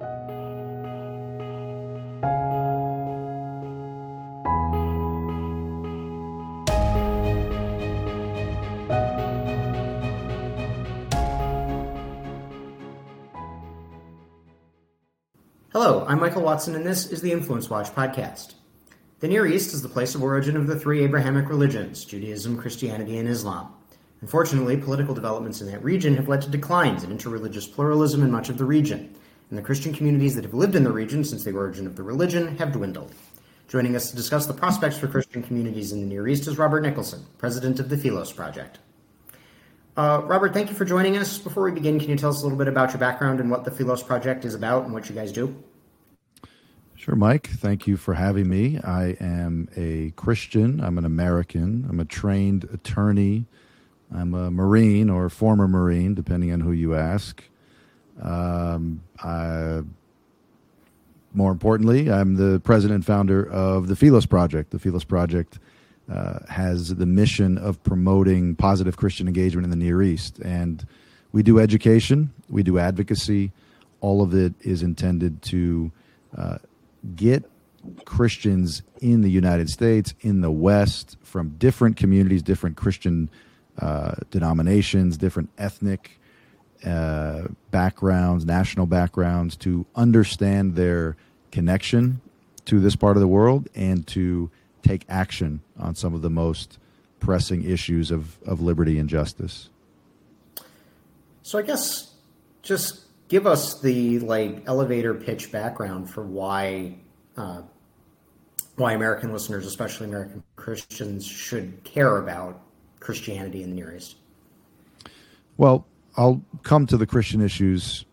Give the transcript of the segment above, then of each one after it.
Hello, I'm Michael Watson, and this is the Influence Watch podcast. The Near East is the place of origin of the three Abrahamic religions Judaism, Christianity, and Islam. Unfortunately, political developments in that region have led to declines in interreligious pluralism in much of the region, and the Christian communities that have lived in the region since the origin of the religion have dwindled. Joining us to discuss the prospects for Christian communities in the Near East is Robert Nicholson, president of the Philos Project. Uh, Robert, thank you for joining us. Before we begin, can you tell us a little bit about your background and what the Philos Project is about and what you guys do? Sure, Mike. Thank you for having me. I am a Christian. I'm an American. I'm a trained attorney. I'm a Marine or former Marine, depending on who you ask. Um, I, more importantly, I'm the president and founder of the Philos Project. The Philos Project uh, has the mission of promoting positive Christian engagement in the Near East. And we do education, we do advocacy. All of it is intended to uh, get Christians in the United States, in the West, from different communities, different Christian uh, denominations, different ethnic uh, backgrounds, national backgrounds, to understand their connection to this part of the world and to take action on some of the most pressing issues of, of liberty and justice. So I guess just give us the like elevator pitch background for why uh, why American listeners, especially American Christians, should care about Christianity in the Near East. Well, I'll come to the Christian issues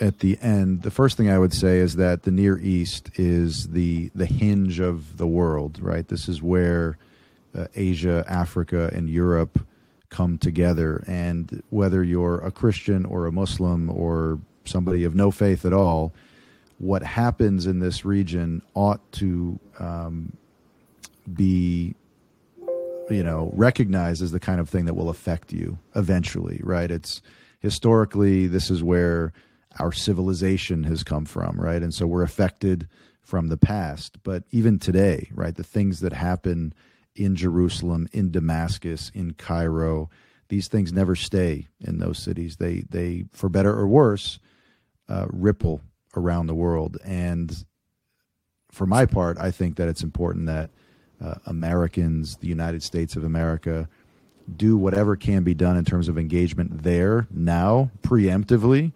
at the end. The first thing I would say is that the Near East is the the hinge of the world, right? This is where uh, Asia, Africa, and Europe come together. And whether you're a Christian or a Muslim or somebody of no faith at all, what happens in this region ought to um, be you know recognized as the kind of thing that will affect you eventually right? It's historically this is where our civilization has come from right? And so we're affected from the past. But even today right the things that happen in Jerusalem in Damascus in Cairo these things never stay in those cities. They they for better or worse uh, ripple around the world. And for my part, I think that it's important that uh, Americans, the United States of America, do whatever can be done in terms of engagement there now, preemptively,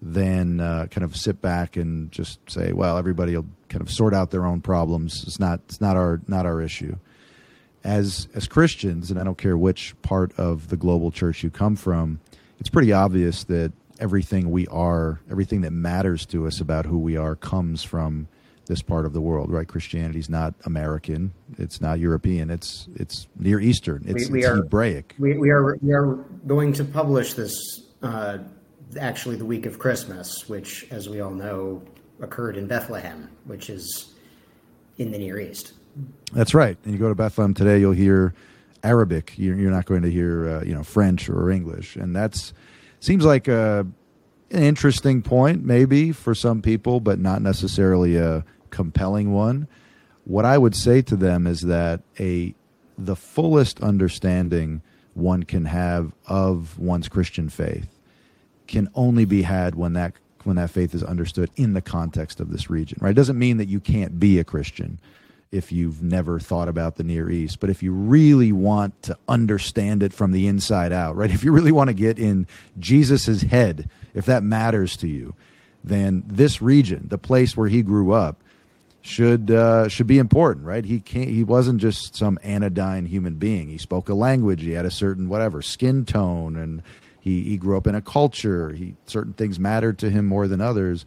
than uh, kind of sit back and just say, "Well, everybody will kind of sort out their own problems. It's not it's not our not our issue." As as Christians, and I don't care which part of the global church you come from, it's pretty obvious that everything we are, everything that matters to us about who we are comes from this part of the world, right? Christianity is not American. It's not European. It's it's Near Eastern. It's, we, we it's are, Hebraic. We, we are we are going to publish this uh, actually the week of Christmas, which, as we all know, occurred in Bethlehem, which is in the Near East. That's right. And you go to Bethlehem today, you'll hear Arabic. You're, you're not going to hear uh, you know French or English, and that's seems like a an interesting point maybe for some people, but not necessarily a compelling one. What I would say to them is that a the fullest understanding one can have of one's Christian faith can only be had when that when that faith is understood in the context of this region. Right? It doesn't mean that you can't be a Christian if you've never thought about the Near East. But if you really want to understand it from the inside out, right? If you really want to get in Jesus's head, if that matters to you, then this region, the place where he grew up, should uh, should be important, right? He can't. He wasn't just some anodyne human being. He spoke a language. He had a certain whatever skin tone, and he he grew up in a culture. He certain things mattered to him more than others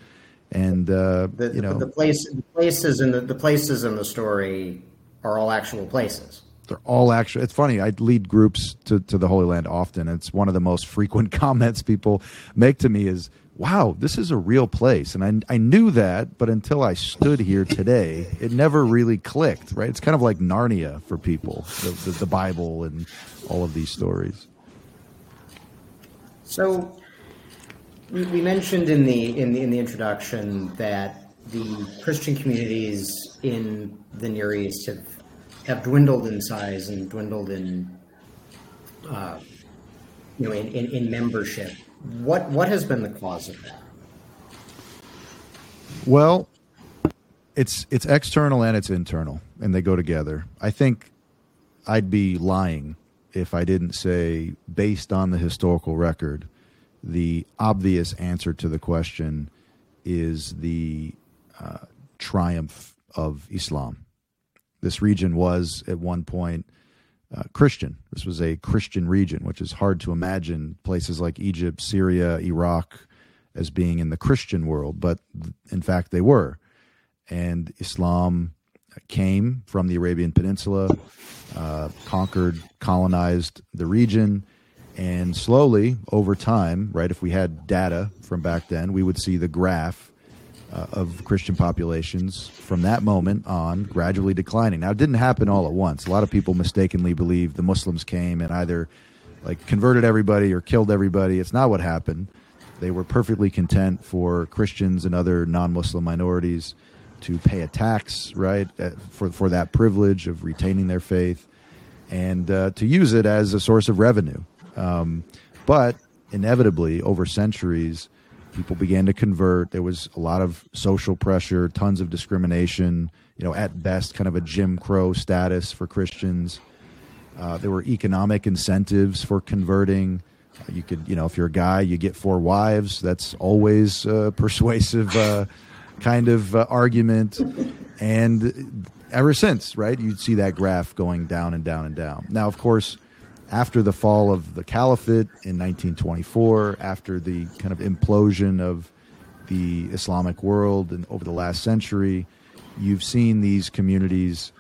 and uh, the, you know the place the places in the, the places in the story are all actual places. They're all actual. It's funny. I lead groups to, to the Holy Land often. It's one of the most frequent comments people make to me is, "Wow, this is a real place." And I I knew that, but until I stood here today, it never really clicked. Right? It's kind of like Narnia for people, the, the, the Bible and all of these stories. So we mentioned in the in the in the introduction that the Christian communities in the Near East have have dwindled in size and dwindled in uh, you know in, in, in membership. What what has been the cause of that? Well, it's it's external and it's internal, and they go together. I think I'd be lying if I didn't say, based on the historical record, the obvious answer to the question is the uh, triumph of Islam. This region was at one point uh, Christian. This was a Christian region, which is hard to imagine places like Egypt, Syria, Iraq as being in the Christian world, but in fact they were. And Islam came from the Arabian Peninsula, uh, conquered, colonized the region, and slowly over time, right, if we had data from back then, we would see the graph uh, of Christian populations from that moment on gradually declining. Now, it didn't happen all at once. A lot of people mistakenly believe the Muslims came and either like converted everybody or killed everybody. It's not what happened. They were perfectly content for Christians and other non-Muslim minorities to pay a tax, right, uh, for for that privilege of retaining their faith, and uh, to use it as a source of revenue. Um, but inevitably, over centuries, people began to convert. There was a lot of social pressure, tons of discrimination. You know, at best, kind of a Jim Crow status for Christians. Uh, there were economic incentives for converting. Uh, you could, you know, if you're a guy, you get four wives. That's always uh, persuasive uh, kind of uh, argument. And ever since, right, you'd see that graph going down and down and down. Now, of course, after the fall of the caliphate in 1924, after the kind of implosion of the Islamic world and over the last century, you've seen these communities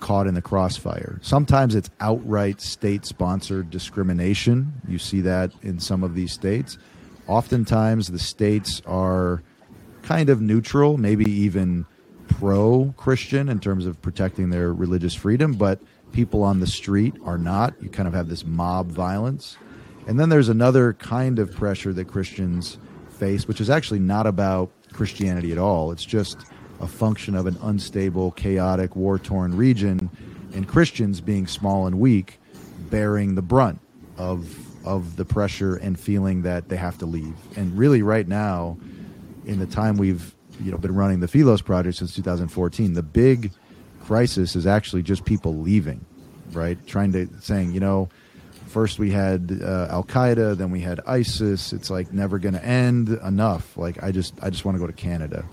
caught in the crossfire. Sometimes it's outright state sponsored discrimination. You see that in some of these states. Oftentimes, the states are kind of neutral, maybe even pro Christian in terms of protecting their religious freedom, but people on the street are not. You kind of have this mob violence. And then there's another kind of pressure that Christians face, which is actually not about Christianity at all. It's just a function of an unstable, chaotic, war torn region, and Christians being small and weak, bearing the brunt of, of the pressure and feeling that they have to leave. And really, right now, in the time we've you know been running the Philos project since 2014, the big crisis is actually just people leaving, right? Trying to saying, you know, first we had uh, Al Qaeda, then we had ISIS. It's like never going to end. Enough. Like I just I just want to go to Canada,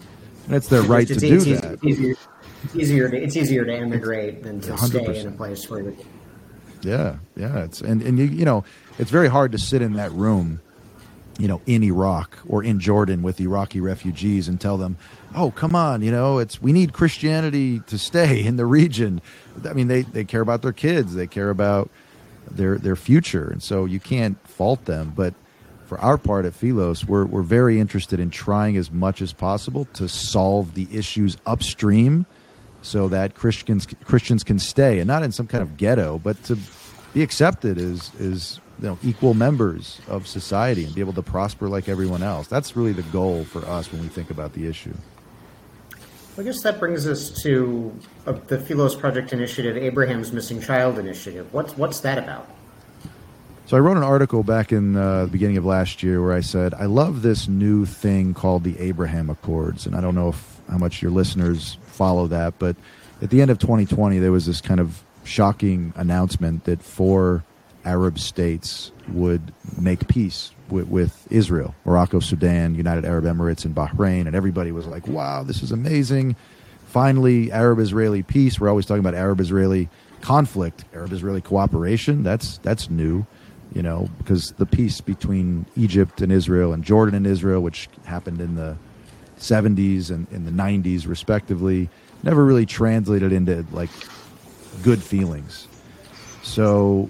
and it's their right it's, to it's do easy, that. It's easier, it's easier to it's easier to emigrate than to 100%. stay in a place where. Yeah, yeah. It's and and you you know it's very hard to sit in that room you know, in Iraq or in Jordan with Iraqi refugees and tell them, "Oh, come on, you know, it's we need Christianity to stay in the region." I mean, they they care about their kids, they care about their their future, and so you can't fault them. But for our part at Philos, we're we're very interested in trying as much as possible to solve the issues upstream, so that Christians Christians can stay and not in some kind of ghetto, but to be accepted as is you know equal members of society and be able to prosper like everyone else. That's really the goal for us when we think about the issue. I guess that brings us to uh, the Philos Project Initiative, Abraham's Missing Child Initiative. What's what's that about? So I wrote an article back in uh, the beginning of last year where I said I love this new thing called the Abraham Accords, and I don't know if how much your listeners follow that, but at the end of 2020 there was this kind of shocking announcement that four Arab states would make peace with, with, Israel, Morocco, Sudan, United Arab Emirates, and Bahrain, and everybody was like, "Wow, this is amazing! Finally, Arab-Israeli peace." We're always talking about Arab-Israeli conflict, Arab-Israeli cooperation. That's that's new, you know, because the peace between Egypt and Israel and Jordan and Israel, which happened in the 70s and in the 90s, respectively, never really translated into like good feelings. So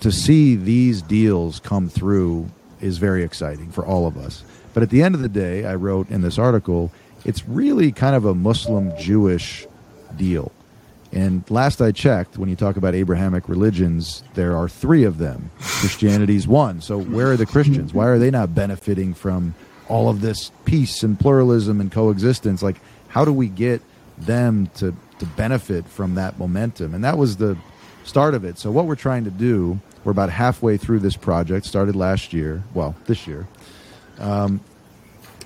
to see these deals come through is very exciting for all of us. But at the end of the day, I wrote in this article, it's really kind of a Muslim Jewish deal. And last I checked, when you talk about Abrahamic religions, there are three of them. Christianity's one. So where are the Christians? Why are they not benefiting from all of this peace and pluralism and coexistence? Like, how do we get them to, to benefit from that momentum? And that was the start of it. So what we're trying to do, we're about halfway through this project, started last year, well, this year, um,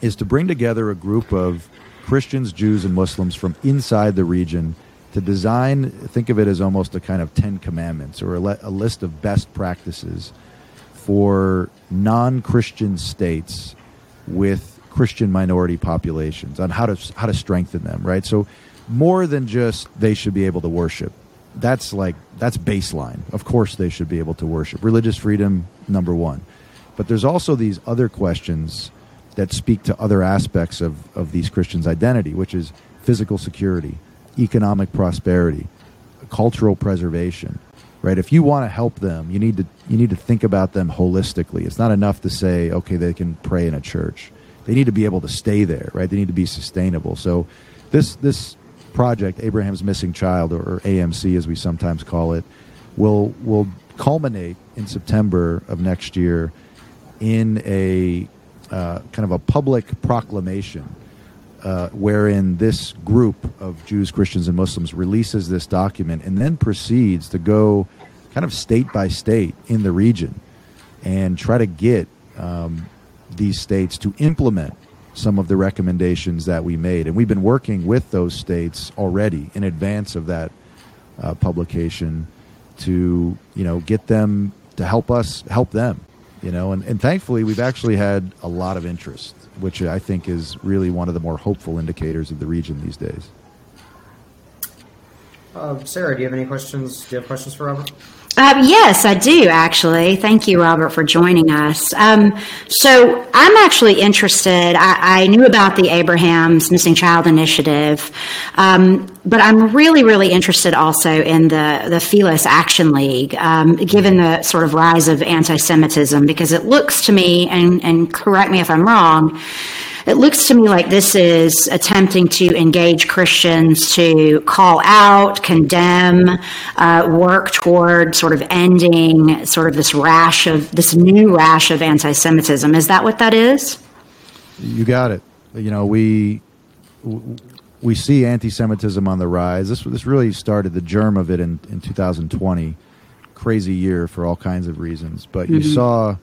is to bring together a group of Christians, Jews, and Muslims from inside the region – to design, think of it as almost a kind of Ten Commandments or a, le- a list of best practices for non Christian states with Christian minority populations on how to, how to strengthen them, right? So, more than just they should be able to worship. That's like, that's baseline. Of course, they should be able to worship. Religious freedom, number one. But there's also these other questions that speak to other aspects of, of these Christians' identity, which is physical security, economic prosperity, cultural preservation, right? If you want to help them, you need to you need to think about them holistically. It's not enough to say, okay, they can pray in a church. They need to be able to stay there, right? They need to be sustainable. So this this project, Abraham's Missing Child, or, AMC as we sometimes call it, will will culminate in September of next year in a uh, kind of a public proclamation uh, wherein this group of Jews, Christians, and Muslims releases this document and then proceeds to go kind of state by state in the region and try to get um, these states to implement some of the recommendations that we made. And we've been working with those states already in advance of that uh, publication to, you know, get them to help us help them, you know, and, and thankfully we've actually had a lot of interest which I think is really one of the more hopeful indicators of the region these days. Uh, Sarah, do you have any questions? Do you have questions for Robert? Uh, yes, I do actually. Thank you, Robert, for joining us. Um, so I'm actually interested. I, I, knew about the Abraham's Missing Child Initiative, um, but I'm really, really interested also in the the Philos Action League, um, given the sort of rise of anti-Semitism, because it looks to me, and, and correct me if I'm wrong it looks to me like this is attempting to engage Christians to call out, condemn, uh, work toward sort of ending sort of this rash of this new rash of anti Semitism. Is that what that is? You got it. You know, we. We see anti-Semitism on the rise. This this really started the germ of it in, in 2020. Crazy year for all kinds of reasons, but you mm-hmm. saw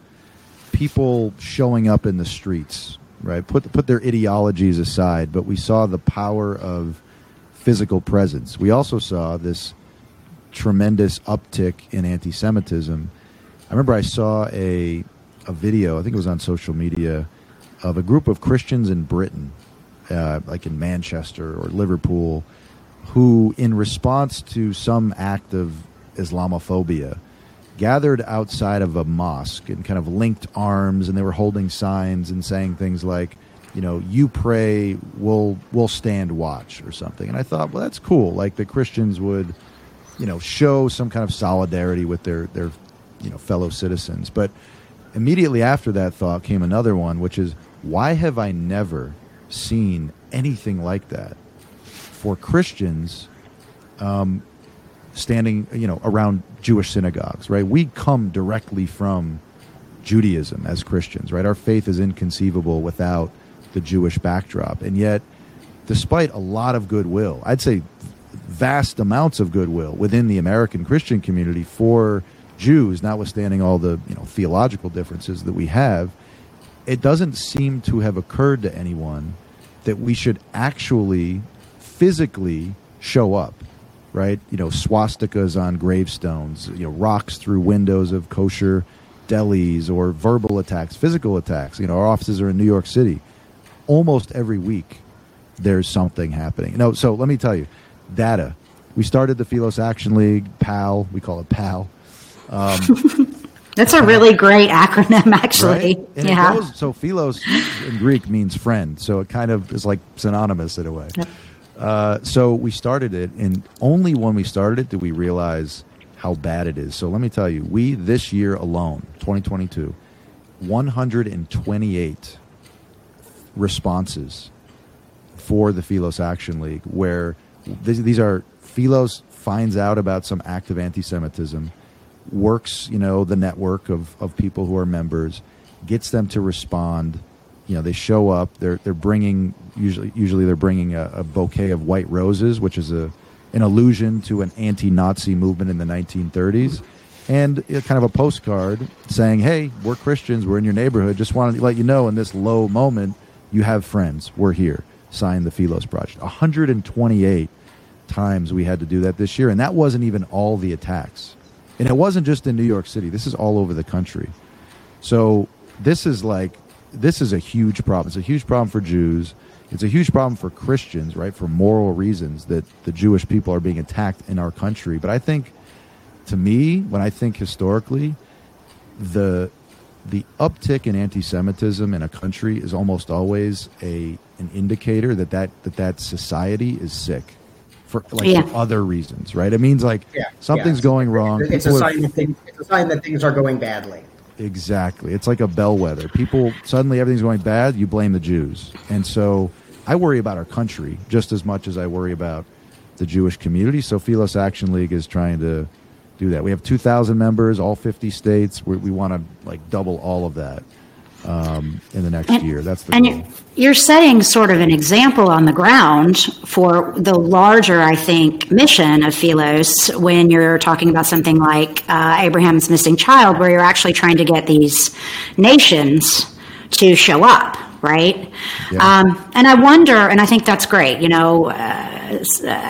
people showing up in the streets right? Put put their ideologies aside, but we saw the power of physical presence. We also saw this tremendous uptick in anti-Semitism. I remember I saw a a video, I think it was on social media, of a group of Christians in Britain, uh, like in Manchester or Liverpool, who, in response to some act of Islamophobia, gathered outside of a mosque and kind of linked arms and they were holding signs and saying things like you know you pray we'll we'll stand watch or something. And i thought well that's cool. Like the christians would you know show some kind of solidarity with their their you know fellow citizens. But immediately after that thought came another one which is why have i never seen anything like that? For christians um, standing, you know, around Jewish synagogues, right? We come directly from Judaism as Christians, right? Our faith is inconceivable without the Jewish backdrop. And yet, despite a lot of goodwill, I'd say vast amounts of goodwill within the American Christian community for Jews, notwithstanding all the, you know, theological differences that we have, it doesn't seem to have occurred to anyone that we should actually physically show up right? You know, swastikas on gravestones, you know, rocks through windows of kosher delis or verbal attacks, physical attacks. You know, our offices are in New York City. Almost every week there's something happening. No, so let me tell you, data. We started the Philos Action League, PAL, we call it PAL. Um, That's a really great acronym, actually. Right? yeah. Goes, so Philos in Greek means friend, so it kind of is like synonymous in a way. Yep. Uh, so we started it, and only when we started it did we realize how bad it is. So let me tell you, we this year alone, 2022, 128 responses for the Philos Action League, where th- these are Philos finds out about some act of anti-Semitism, works, you know, the network of, of people who are members, gets them to respond. You know, they show up. They're they're bringing usually usually they're bringing a, a bouquet of white roses, which is a an allusion to an anti-Nazi movement in the 1930s, and kind of a postcard saying, "Hey, we're Christians. We're in your neighborhood. Just wanted to let you know in this low moment, you have friends. We're here." Sign the Philos Project. 128 times we had to do that this year, and that wasn't even all the attacks. And it wasn't just in New York City. This is all over the country. So this is like this is a huge problem. It's a huge problem for Jews. It's a huge problem for Christians, right? For moral reasons that the Jewish people are being attacked in our country. But I think, to me, when I think historically, the the uptick in anti-Semitism in a country is almost always a an indicator that that that, that society is sick for like Yeah. for other reasons, right? It means like Yeah, something's yeah. going wrong. It's a People are- sign that things, it's a sign that things are going badly. Exactly. It's like a bellwether. People suddenly everything's going bad, you blame the Jews. And so I worry about our country just as much as I worry about the Jewish community. So Philos Action League is trying to do that. We have 2,000 members, all 50 states. We, we want to like double all of that um, in the next year. That's the and goal. you're, setting sort of an example on the ground for the larger, I think, mission of Philos when you're talking about something like uh, Abraham's missing child, where you're actually trying to get these nations to show up, right? Yeah. Um, and I wonder, and I think that's great. You know, uh,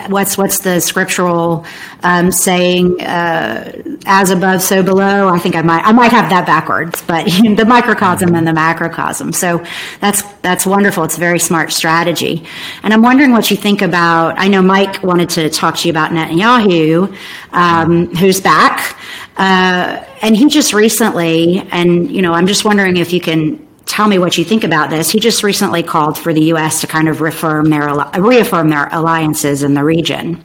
what's what's the scriptural um, saying? Uh, as above, so below. I think I might I might have that backwards, but the microcosm and the macrocosm. So that's that's wonderful. It's a very smart strategy. And I'm wondering what you think about. I know Mike wanted to talk to you about Netanyahu, um, who's back, uh, and he just recently, and you know, I'm just wondering if you can tell me what you think about this. He just recently called for the U.S. to kind of reaffirm their reaffirm their alliances in the region,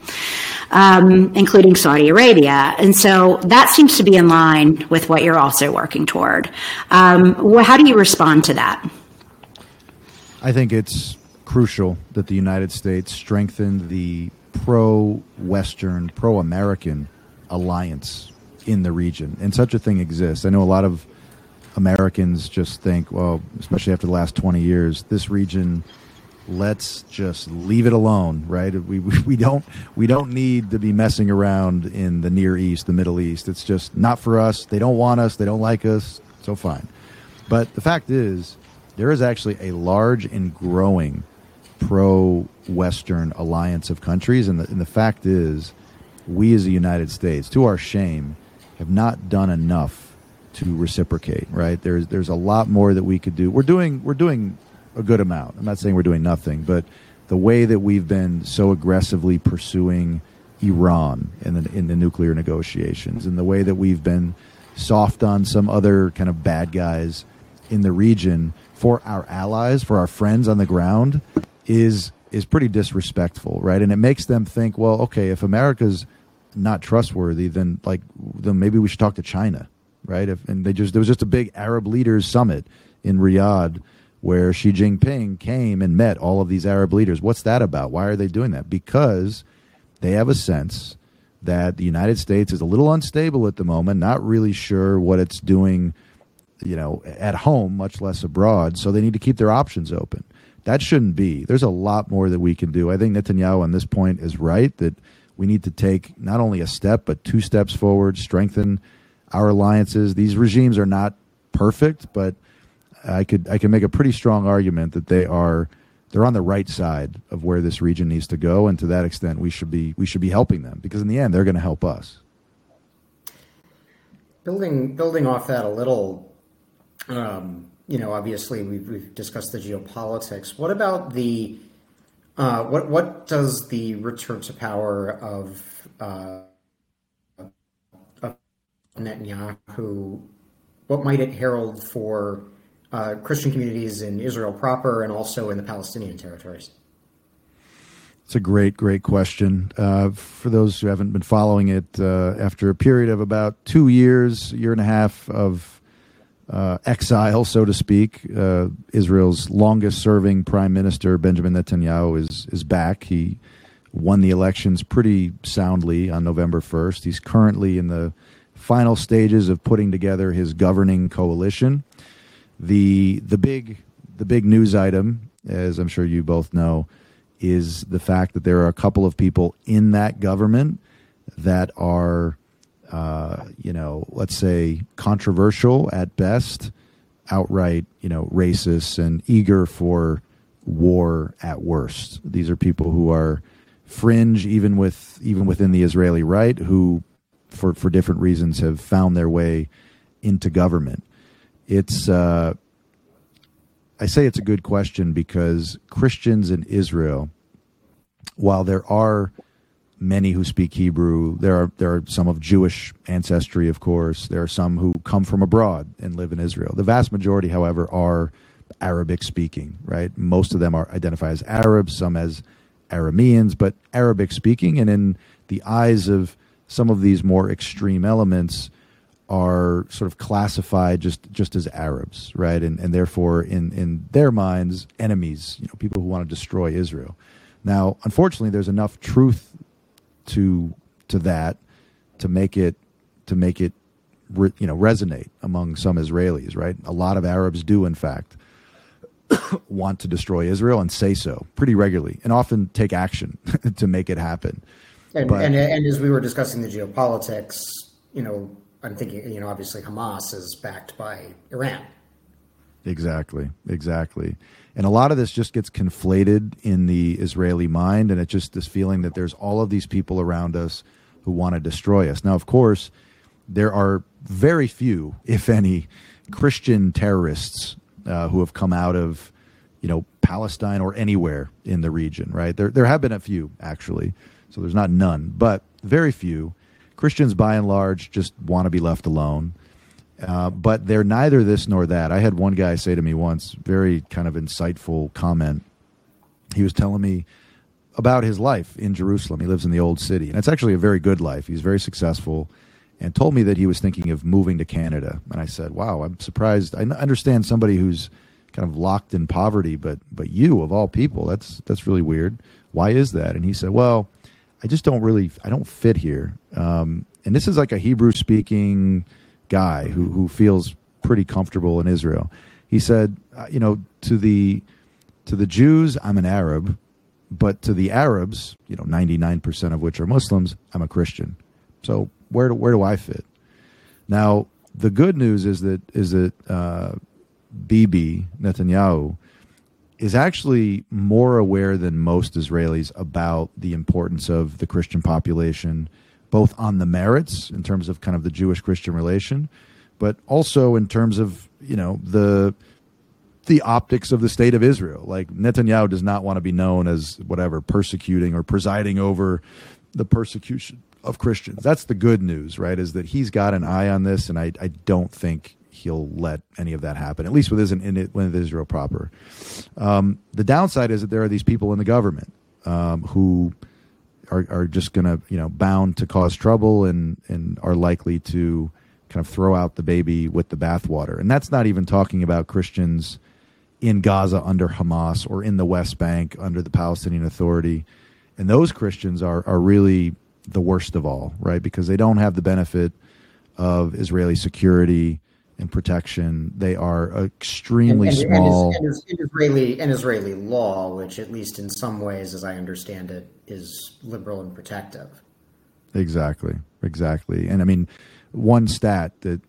um, including Saudi Arabia, and so that seems to be in line with what you're also working toward. Um, how do you respond to that? I think it's crucial that the United States strengthen the pro Western, pro American alliance in the region. And such a thing exists. I know a lot of Americans just think, well, especially after the last 20 years, this region let's just leave it alone, right? We, we don't we don't need to be messing around in the Near East, the Middle East. It's just not for us. They don't want us. They don't like us. So fine. But the fact is, there is actually a large and growing pro-Western alliance of countries, and the, and the fact is, we as the United States, to our shame, have not done enough to reciprocate. Right? There's there's a lot more that we could do. We're doing we're doing a good amount. I'm not saying we're doing nothing, but the way that we've been so aggressively pursuing Iran in the in the nuclear negotiations, and the way that we've been soft on some other kind of bad guys in the region for our allies, for our friends on the ground, is is pretty disrespectful, right? And it makes them think, well, okay, if America's not trustworthy, then like then maybe we should talk to China, right? If, and they just there was just a big Arab leaders summit in Riyadh where Xi Jinping came and met all of these Arab leaders. What's that about? Why are they doing that? Because they have a sense that the United States is a little unstable at the moment, not really sure what it's doing, you know, at home, much less abroad. So they need to keep their options open. That shouldn't be. There's a lot more that we can do. I think Netanyahu on this point is right that we need to take not only a step but two steps forward, strengthen our alliances. These regimes are not perfect, but I could I can make a pretty strong argument that they are they're on the right side of where this region needs to go, and to that extent, we should be we should be helping them because in the end, they're going to help us. Building building off that a little, um, you know, obviously we've, we've discussed the geopolitics. What about the uh, what what does the return to power of, uh, Netanyahu? What might it herald for uh, Christian communities in Israel proper and also in the Palestinian territories? It's a great, great question. Uh, for those who haven't been following it, uh, after a period of about two years, year and a half of uh, exile, so to speak, uh, Israel's longest-serving prime minister Benjamin Netanyahu is is back. He won the elections pretty soundly on November 1st. He's currently in the final stages of putting together his governing coalition. The the big the big news item, as I'm sure you both know, is the fact that there are a couple of people in that government that are, uh, you know, let's say controversial at best, outright, you know, racist and eager for war at worst. These are people who are fringe, even with even within the Israeli right, who, for for different reasons, have found their way into government. It's uh, I say it's a good question because Christians in Israel, while there are many who speak Hebrew, there are there are some of Jewish ancestry, of course. There are some who come from abroad and live in Israel. The vast majority, however, are Arabic speaking. Right, most of them are identify as Arabs, some as Arameans, but Arabic speaking. And in the eyes of some of these more extreme elements, are sort of classified just just as Arabs, right? And and therefore in in their minds enemies, you know, people who want to destroy Israel. Now, unfortunately, there's enough truth to to that to make it to make it re, you know resonate among some Israelis, right? A lot of Arabs do in fact want to destroy Israel and say so pretty regularly and often take action to make it happen. And, but, and, and as we were discussing the geopolitics, you know, I'm thinking, you know, obviously Hamas is backed by Iran. Exactly, exactly. And a lot of this just gets conflated in the Israeli mind, and it's just this feeling that there's all of these people around us who want to destroy us. Now, of course, there are very few, if any, Christian terrorists uh, who have come out of, you know, Palestine or anywhere in the region. Right? There, there have been a few actually, so there's not none, but very few. Christians, by and large, just want to be left alone. Uh, but they're neither this nor that. I had one guy say to me once, very kind of insightful comment. He was telling me about his life in Jerusalem. He lives in the old city, and it's actually a very good life. He's very successful, and told me that he was thinking of moving to Canada. And I said, "Wow, I'm surprised. I understand somebody who's kind of locked in poverty, but but you of all people, that's that's really weird. Why is that?" And he said, "Well." I just don't really I don't fit here. Um, and this is like a Hebrew speaking guy who who feels pretty comfortable in Israel. He said, uh, you know, to the to the Jews, I'm an Arab, but to the Arabs, you know, 99% of which are Muslims, I'm a Christian. So where do where do I fit? Now, the good news is that is that uh, Bibi Netanyahu is actually more aware than most Israelis about the importance of the Christian population, both on the merits in terms of kind of the Jewish Christian relation, but also in terms of you know the the optics of the state of Israel. Like Netanyahu does not want to be known as whatever persecuting or presiding over the persecution of Christians. That's the good news, right? Is that he's got an eye on this, and I, I don't think he'll let any of that happen, at least with, it, with Israel proper. Um, the downside is that there are these people in the government um, who are, are just going to, you know, bound to cause trouble and, and are likely to kind of throw out the baby with the bathwater. And that's not even talking about Christians in Gaza under Hamas or in the West Bank under the Palestinian Authority. And those Christians are, are really the worst of all, right? Because they don't have the benefit of Israeli security and protection. They are extremely and, and, small. And, and, Israeli and Israeli law, which at least in some ways, as I understand it, is liberal and protective. Exactly, exactly. And I mean, one stat that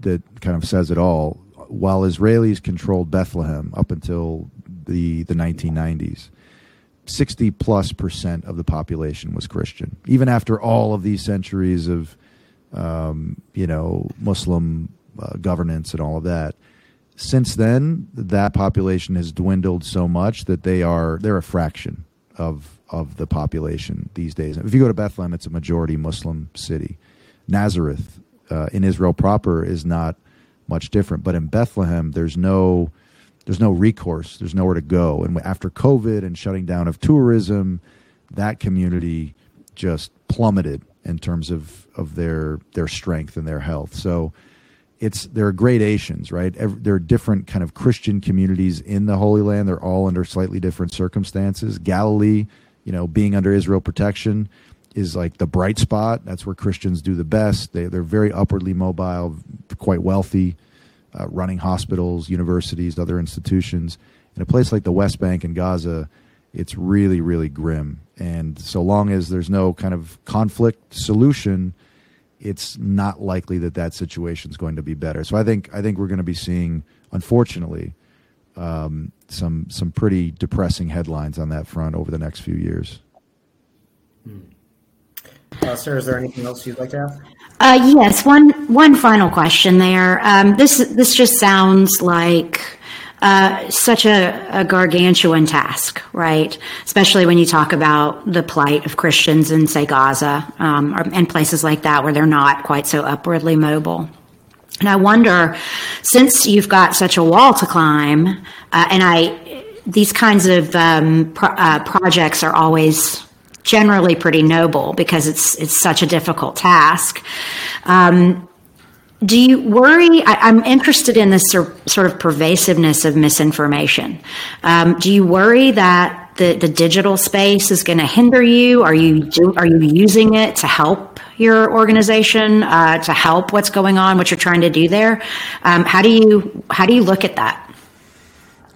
that kind of says it all. While Israelis controlled Bethlehem up until the the 1990s, 60 plus percent of the population was Christian. Even after all of these centuries of, um, you know, Muslim uh, governance and all of that. Since then, that population has dwindled so much that they are they're a fraction of of the population these days. If you go to Bethlehem, it's a majority Muslim city. Nazareth uh, in Israel proper is not much different, but in Bethlehem, there's no there's no recourse. There's nowhere to go. And after COVID and shutting down of tourism, that community just plummeted in terms of of their their strength and their health. So it's there are gradations, right? Every, there are different kind of Christian communities in the Holy Land. They're all under slightly different circumstances. Galilee you know, being under Israel protection is like the bright spot. That's where Christians do the best. They, they're very upwardly mobile, quite wealthy, uh, running hospitals, universities, other institutions. In a place like the West Bank and Gaza, it's really, really grim. And so long as there's no kind of conflict solution, it's not likely that that situation is going to be better. So I think I think we're going to be seeing, unfortunately, um, some some pretty depressing headlines on that front over the next few years. Hmm. Uh, Sarah, is there anything else you'd like to ask? Uh, yes, one one final question there. Um, this this just sounds like uh, such a, a, gargantuan task, right? Especially when you talk about the plight of Christians in, say, Gaza um, or, and places like that where they're not quite so upwardly mobile. And I wonder, since you've got such a wall to climb, uh, and I, these kinds of um, pro- uh, projects are always generally pretty noble because it's it's such a difficult task. Um, do you worry? I, am interested in this sort of pervasiveness of misinformation. Um, do you worry that the, the digital space is going to hinder you? Are you do, are you using it to help your organization uh, to help what's going on, what you're trying to do there? Um, how do you how do you look at that?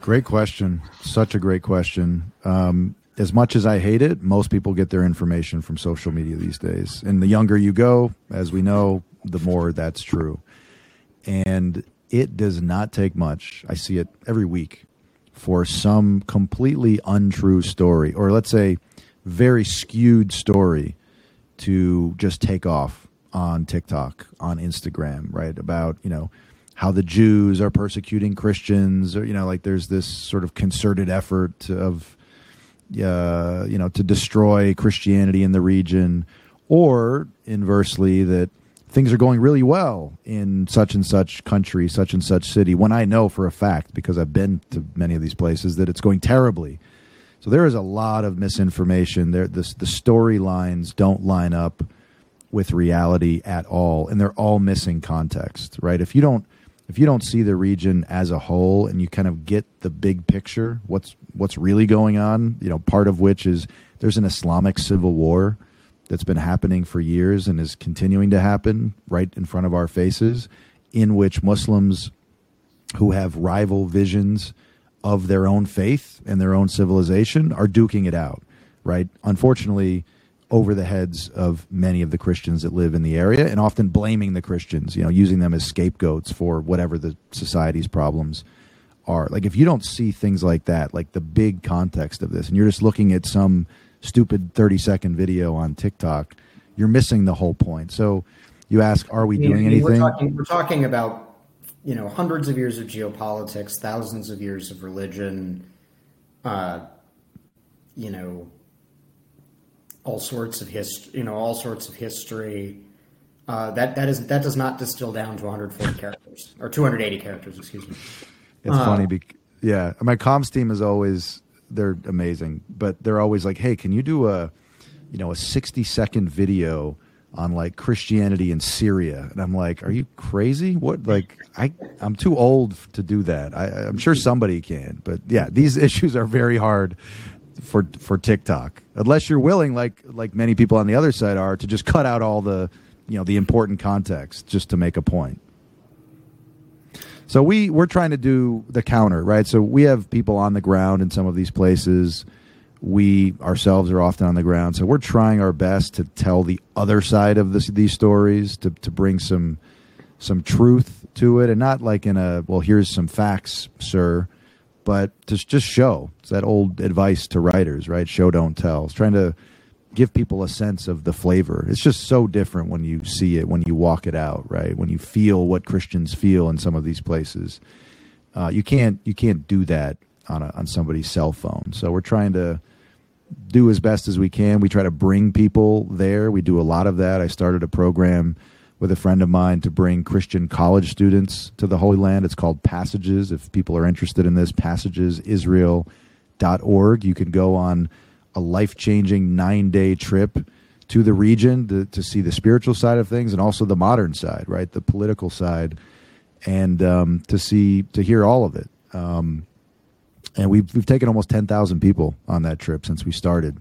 Great question. Such a great question. Um, as much as I hate it, most people get their information from social media these days. And the younger you go, as we know, the more that's true. And it does not take much. I see it every week for some completely untrue story, or let's say very skewed story, to just take off on TikTok, on Instagram, right? About, you know, how the Jews are persecuting Christians, or, you know, like there's this sort of concerted effort of, uh, you know, to destroy Christianity in the region, or inversely that things are going really well in such and such country, such and such city, when I know for a fact, because I've been to many of these places, that it's going terribly. So there is a lot of misinformation. There, the, the storylines don't line up with reality at all, and they're all missing context. Right? If you don't, if you don't see the region as a whole, and you kind of get the big picture, what's what's really going on, you know, part of which is there's an Islamic civil war that's been happening for years and is continuing to happen right in front of our faces, in which Muslims who have rival visions of their own faith and their own civilization are duking it out, right? Unfortunately, over the heads of many of the Christians that live in the area and often blaming the Christians, you know, using them as scapegoats for whatever the society's problems are. Like, if you don't see things like that, like the big context of this, and you're just looking at some stupid 30 second video on TikTok, you're missing the whole point. So you ask, are we doing anything? We're talking, we're talking about, you know, hundreds of years of geopolitics, thousands of years of religion, uh, you know, all sorts of history, you know, all sorts of history. Uh, that that is that does not distill down to 140 characters or 280 characters. Excuse me. It's uh, funny, because, yeah. My comms team is always they're amazing, but they're always like, "Hey, can you do a, you know, a sixty second video on like Christianity in Syria?" And I'm like, "Are you crazy? What? Like, I I'm too old to do that. I, I'm sure somebody can, but yeah, these issues are very hard for for TikTok unless you're willing, like like many people on the other side are, to just cut out all the you know the important context just to make a point." So we we're trying to do the counter, right? So we have people on the ground in some of these places. We ourselves are often on the ground, so we're trying our best to tell the other side of this, these stories to to bring some some truth to it, and not like in a well, here's some facts, sir, but to just show. It's that old advice to writers, right? Show don't tell. It's trying to give people a sense of the flavor. It's just so different when you see it, when you walk it out, right? When you feel what Christians feel in some of these places. Uh, you can't you can't do that on a, on somebody's cell phone. So we're trying to do as best as we can. We try to bring people there. We do a lot of that. I started a program with a friend of mine to bring Christian college students to the Holy Land. It's called Passages. If people are interested in this, passagesisrael.org. You can go on a life changing nine day trip to the region to, to see the spiritual side of things and also the modern side, right? The political side, and um, to see to hear all of it. Um, and we've we've taken almost ten thousand people on that trip since we started,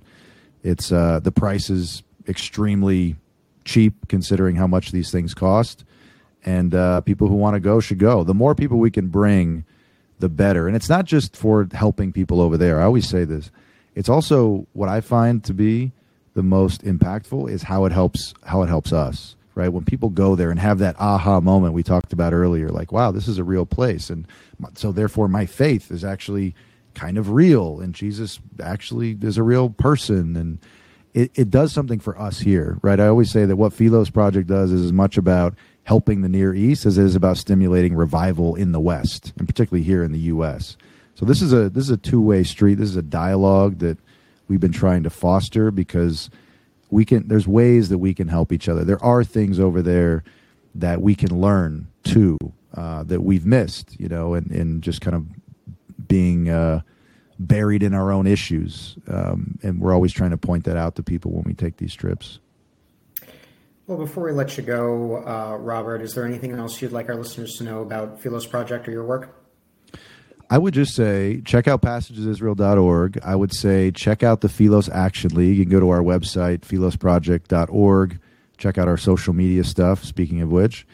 It's uh, the price is extremely cheap considering how much these things cost, and uh, people who want to go should go. The more people we can bring, the better. And it's not just for helping people over there. I always say this. It's also what I find to be the most impactful is how it helps how it helps us right? When people go there and have that aha moment we talked about earlier like wow this is a real place and so therefore my faith is actually kind of real and jesus actually is a real person and it, it does something for us here right? I always say that what philos project does is as much about helping the near east as it is about stimulating revival in the west and particularly here in the us so this is a this is a two-way street. This is a dialogue that we've been trying to foster because we can there's ways that we can help each other. There are things over there that we can learn too uh, that we've missed you know and, and just kind of being uh, buried in our own issues. Um, and we're always trying to point that out to people when we take these trips. Well before we let you go uh, robert is there anything else you'd like our listeners to know about philos project or your work I would just say check out passagesisrael.org. I would say check out the Philos Action League. You can go to our website, philosproject.org, check out our social media stuff, speaking of which,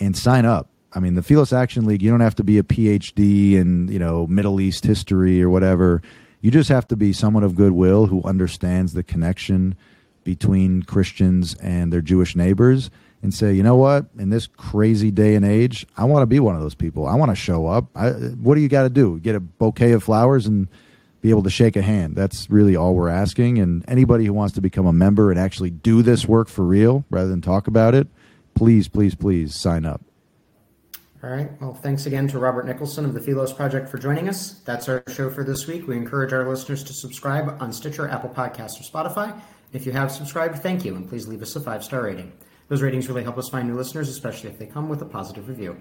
and sign up. I mean, the Philos Action League, you don't have to be a PhD in, you know, Middle East history or whatever. You just have to be someone of goodwill who understands the connection between Christians and their Jewish neighbors and say, you know what, in this crazy day and age, I want to be one of those people. I want to show up. I, what do you got to do? Get a bouquet of flowers and be able to shake a hand. That's really all we're asking. And anybody who wants to become a member and actually do this work for real rather than talk about it, please, please, please sign up. All right. Well, thanks again to Robert Nicholson of the Philos Project for joining us. That's our show for this week. We encourage our listeners to subscribe on Stitcher, Apple Podcasts, or Spotify. If you have subscribed, thank you, and please leave us a five star rating. Those ratings really help us find new listeners, especially if they come with a positive review.